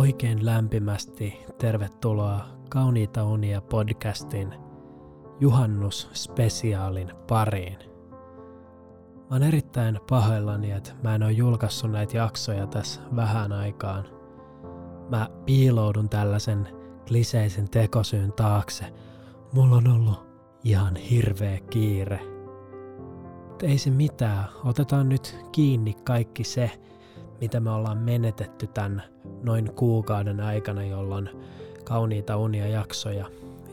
oikein lämpimästi tervetuloa Kauniita unia podcastin juhannusspesiaalin pariin. Mä oon erittäin pahoillani, että mä en oo julkaissut näitä jaksoja tässä vähän aikaan. Mä piiloudun tällaisen kliseisen tekosyyn taakse. Mulla on ollut ihan hirveä kiire. Mutta ei se mitään, otetaan nyt kiinni kaikki se, mitä me ollaan menetetty tämän noin kuukauden aikana, jolloin kauniita unia jaksoja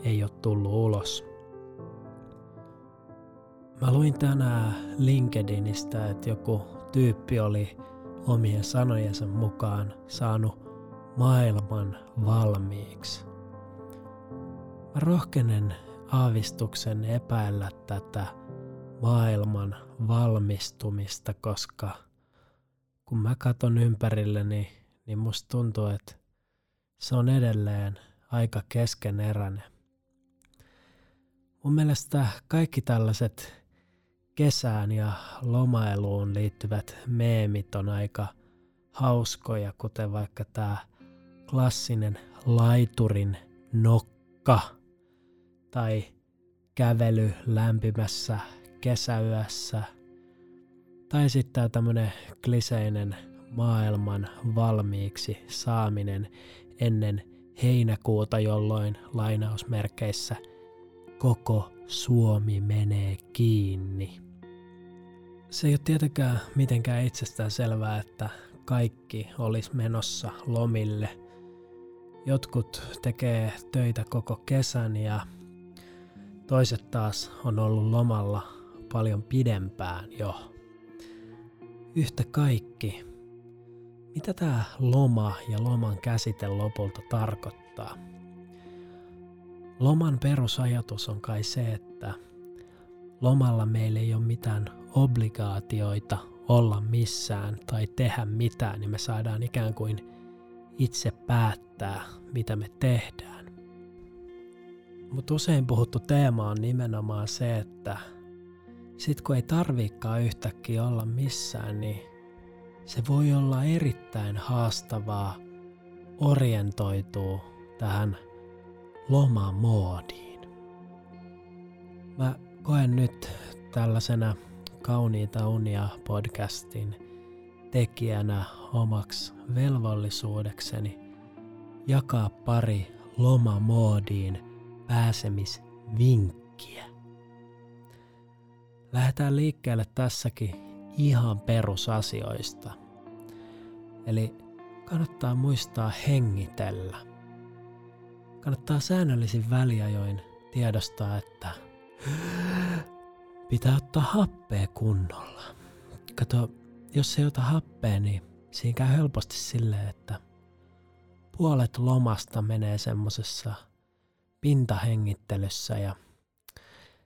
ei ole tullut ulos. Mä luin tänään LinkedInistä, että joku tyyppi oli omien sanojensa mukaan saanut maailman valmiiksi. Mä rohkenen aavistuksen epäillä tätä maailman valmistumista, koska – kun mä katon ympärilleni, niin musta tuntuu, että se on edelleen aika keskeneräinen. Mun mielestä kaikki tällaiset kesään ja lomailuun liittyvät meemit on aika hauskoja, kuten vaikka tämä klassinen laiturin nokka tai kävely lämpimässä kesäyössä – tai sitten tämä tämmöinen kliseinen maailman valmiiksi saaminen ennen heinäkuuta, jolloin lainausmerkeissä koko Suomi menee kiinni. Se ei ole tietenkään mitenkään itsestään selvää, että kaikki olisi menossa lomille. Jotkut tekee töitä koko kesän ja toiset taas on ollut lomalla paljon pidempään jo yhtä kaikki, mitä tämä loma ja loman käsite lopulta tarkoittaa? Loman perusajatus on kai se, että lomalla meillä ei ole mitään obligaatioita olla missään tai tehdä mitään, niin me saadaan ikään kuin itse päättää, mitä me tehdään. Mutta usein puhuttu teema on nimenomaan se, että sitten kun ei tarviikaan yhtäkkiä olla missään, niin se voi olla erittäin haastavaa orientoituu tähän lomamoodiin. Mä koen nyt tällaisena Kauniita unia podcastin tekijänä omaksi velvollisuudekseni jakaa pari lomamoodiin pääsemisvinkkiä. Lähdetään liikkeelle tässäkin ihan perusasioista. Eli kannattaa muistaa hengitellä. Kannattaa säännöllisin väliajoin tiedostaa, että pitää ottaa happea kunnolla. Kato, jos ei ota happea, niin siinä käy helposti silleen, että puolet lomasta menee semmosessa pintahengittelyssä ja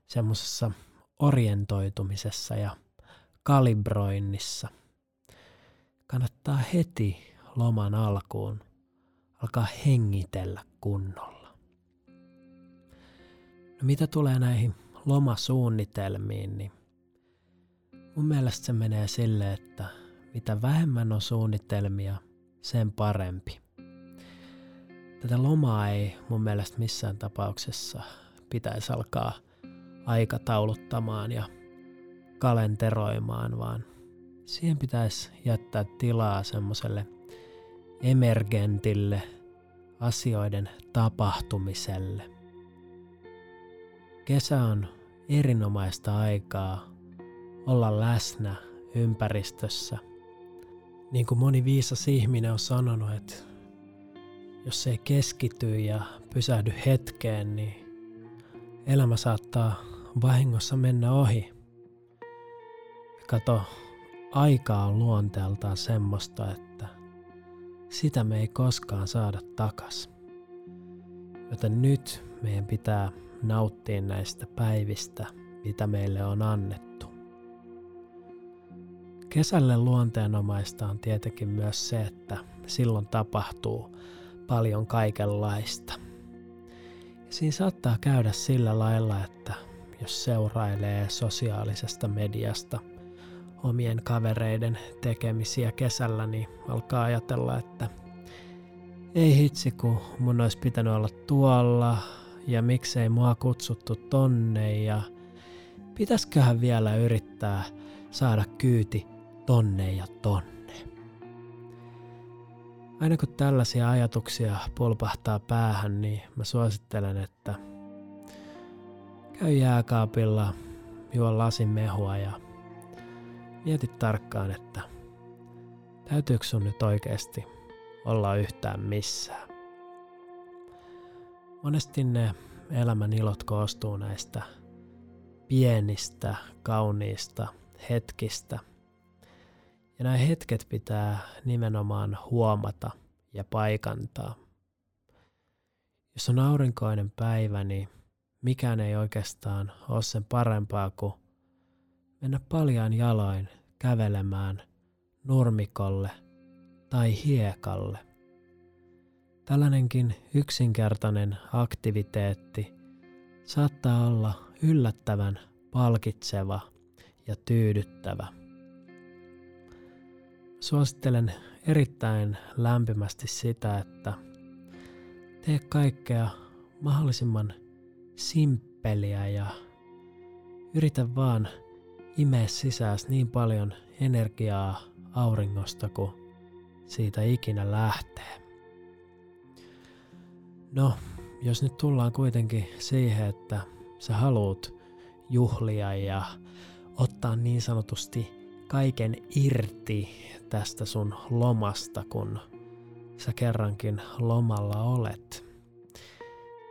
semmosessa orientoitumisessa ja kalibroinnissa. Kannattaa heti loman alkuun alkaa hengitellä kunnolla. No mitä tulee näihin lomasuunnitelmiin, niin mun mielestä se menee sille, että mitä vähemmän on suunnitelmia, sen parempi. Tätä lomaa ei mun mielestä missään tapauksessa pitäisi alkaa – aikatauluttamaan ja kalenteroimaan, vaan siihen pitäisi jättää tilaa semmoiselle emergentille asioiden tapahtumiselle. Kesä on erinomaista aikaa olla läsnä ympäristössä. Niin kuin moni viisas ihminen on sanonut, että jos ei keskity ja pysähdy hetkeen, niin elämä saattaa vahingossa mennä ohi. Kato, aika on luonteeltaan semmoista, että sitä me ei koskaan saada takas. Joten nyt meidän pitää nauttia näistä päivistä, mitä meille on annettu. Kesälle luonteenomaista on tietenkin myös se, että silloin tapahtuu paljon kaikenlaista. Siinä saattaa käydä sillä lailla, että jos seurailee sosiaalisesta mediasta omien kavereiden tekemisiä kesällä, niin alkaa ajatella, että ei hitsi, kun mun olisi pitänyt olla tuolla ja miksei mua kutsuttu tonne ja pitäsköhän vielä yrittää saada kyyti tonne ja tonne. Aina kun tällaisia ajatuksia pulpahtaa päähän, niin mä suosittelen, että käy jääkaapilla, juo lasin mehua ja mieti tarkkaan, että täytyykö sun nyt oikeasti olla yhtään missään. Monesti ne elämän ilot koostuu näistä pienistä, kauniista hetkistä. Ja nämä hetket pitää nimenomaan huomata ja paikantaa. Jos on aurinkoinen päivä, niin mikään ei oikeastaan ole sen parempaa kuin mennä paljaan jaloin kävelemään nurmikolle tai hiekalle. Tällainenkin yksinkertainen aktiviteetti saattaa olla yllättävän palkitseva ja tyydyttävä. Suosittelen erittäin lämpimästi sitä, että tee kaikkea mahdollisimman simppeliä ja yritä vaan imeä sisääs niin paljon energiaa auringosta kuin siitä ikinä lähtee. No, jos nyt tullaan kuitenkin siihen, että sä haluut juhlia ja ottaa niin sanotusti kaiken irti tästä sun lomasta, kun sä kerrankin lomalla olet,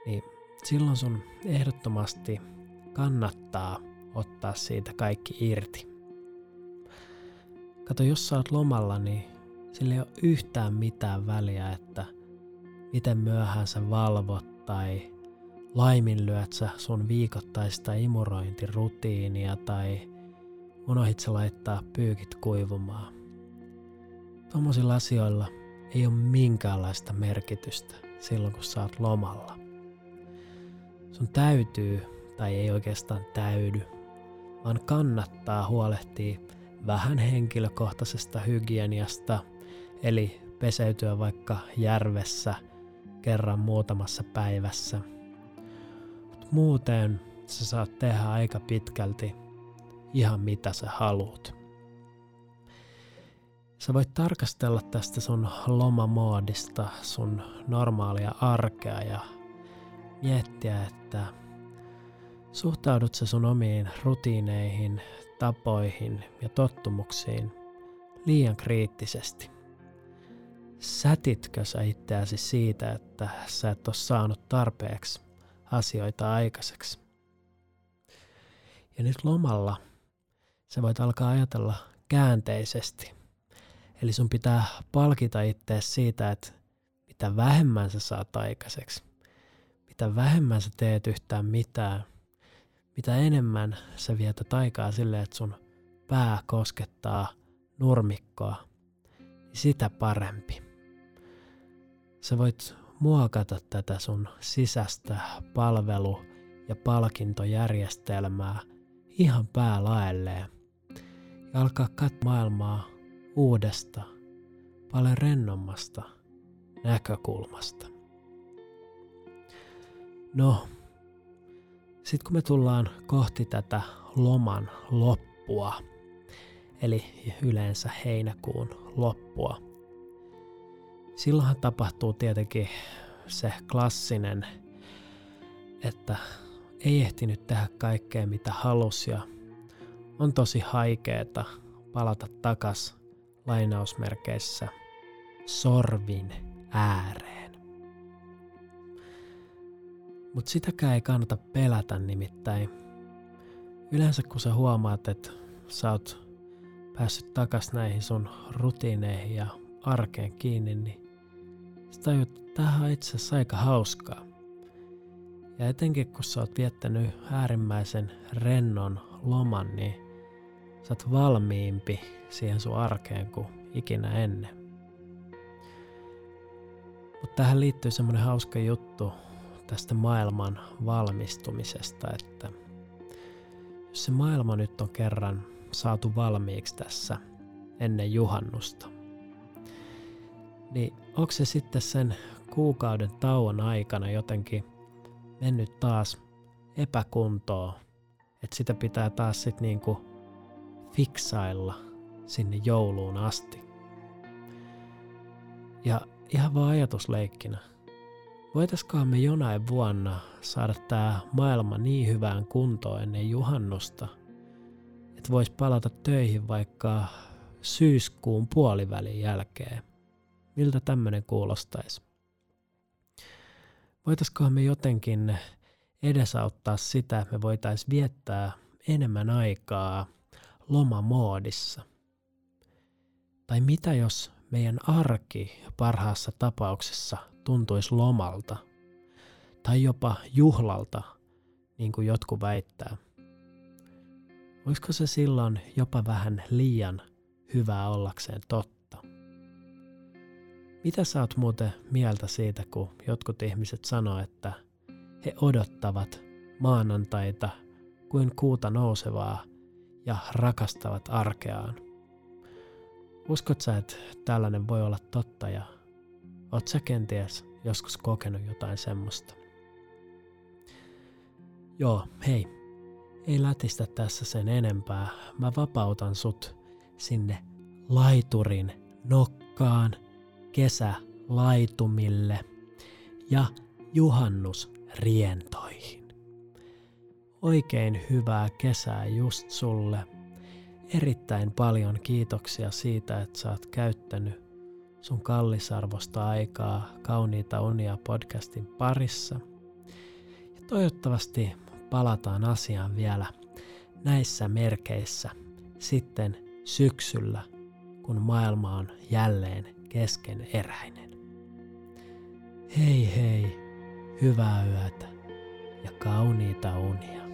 niin silloin sun ehdottomasti kannattaa ottaa siitä kaikki irti. Kato, jos sä oot lomalla, niin sillä ei ole yhtään mitään väliä, että miten myöhään sä valvot tai laiminlyöt sä sun viikoittaista imurointirutiinia tai unohit sä laittaa pyykit kuivumaan. Tuommoisilla asioilla ei ole minkäänlaista merkitystä silloin, kun oot lomalla. Sun täytyy, tai ei oikeastaan täydy, vaan kannattaa huolehtia vähän henkilökohtaisesta hygieniasta, eli peseytyä vaikka järvessä kerran muutamassa päivässä. Mut muuten sä saat tehdä aika pitkälti ihan mitä sä haluut. Sä voit tarkastella tästä sun lomamoodista, sun normaalia arkea ja miettiä, että suhtaudut sä sun omiin rutiineihin, tapoihin ja tottumuksiin liian kriittisesti. Sätitkö sä itseäsi siitä, että sä et ole saanut tarpeeksi asioita aikaiseksi? Ja nyt lomalla sä voit alkaa ajatella käänteisesti. Eli sun pitää palkita itseäsi siitä, että mitä vähemmän sä saat aikaiseksi, mitä vähemmän sä teet yhtään mitään, mitä enemmän sä vietät aikaa silleen, että sun pää koskettaa nurmikkoa, niin sitä parempi. Sä voit muokata tätä sun sisäistä palvelu- ja palkintojärjestelmää ihan päälaelleen ja alkaa katsoa maailmaa uudesta, paljon rennommasta näkökulmasta. No, sitten kun me tullaan kohti tätä loman loppua, eli yleensä heinäkuun loppua, silloinhan tapahtuu tietenkin se klassinen, että ei ehtinyt tehdä kaikkea mitä halusi ja on tosi haikeeta palata takas lainausmerkeissä sorvin ääreen. Mutta sitäkään ei kannata pelätä nimittäin. Yleensä kun sä huomaat, että sä oot päässyt takas näihin sun rutiineihin ja arkeen kiinni, niin sä tajut, että tämähän on itse asiassa aika hauskaa. Ja etenkin kun sä oot viettänyt äärimmäisen rennon loman, niin sä oot valmiimpi siihen sun arkeen kuin ikinä ennen. Mutta tähän liittyy semmoinen hauska juttu tästä maailman valmistumisesta, että jos se maailma nyt on kerran saatu valmiiksi tässä ennen juhannusta, niin onko se sitten sen kuukauden tauon aikana jotenkin mennyt taas epäkuntoon, että sitä pitää taas sitten niinku fiksailla sinne jouluun asti. Ja ihan vaan ajatusleikkinä. Voitaiskohan me jonain vuonna saada tämä maailma niin hyvään kuntoon ennen juhannusta, että vois palata töihin vaikka syyskuun puolivälin jälkeen. Miltä tämmöinen kuulostaisi? Voitaiskohan me jotenkin edesauttaa sitä, että me voitaisiin viettää enemmän aikaa lomamoodissa? Tai mitä jos meidän arki parhaassa tapauksessa tuntuisi lomalta tai jopa juhlalta, niin kuin jotkut väittää? Olisiko se silloin jopa vähän liian hyvää ollakseen totta? Mitä sä oot muuten mieltä siitä, kun jotkut ihmiset sanoo, että he odottavat maanantaita kuin kuuta nousevaa ja rakastavat arkeaan? Uskot sä, että tällainen voi olla totta ja oot sä kenties joskus kokenut jotain semmoista? Joo, hei, ei lätistä tässä sen enempää. Mä vapautan sut sinne laiturin nokkaan, kesälaitumille ja juhannusrientoihin. Oikein hyvää kesää just sulle – erittäin paljon kiitoksia siitä, että sä oot käyttänyt sun kallisarvosta aikaa Kauniita unia podcastin parissa. Ja toivottavasti palataan asiaan vielä näissä merkeissä sitten syksyllä, kun maailma on jälleen keskeneräinen. Hei hei, hyvää yötä ja kauniita unia.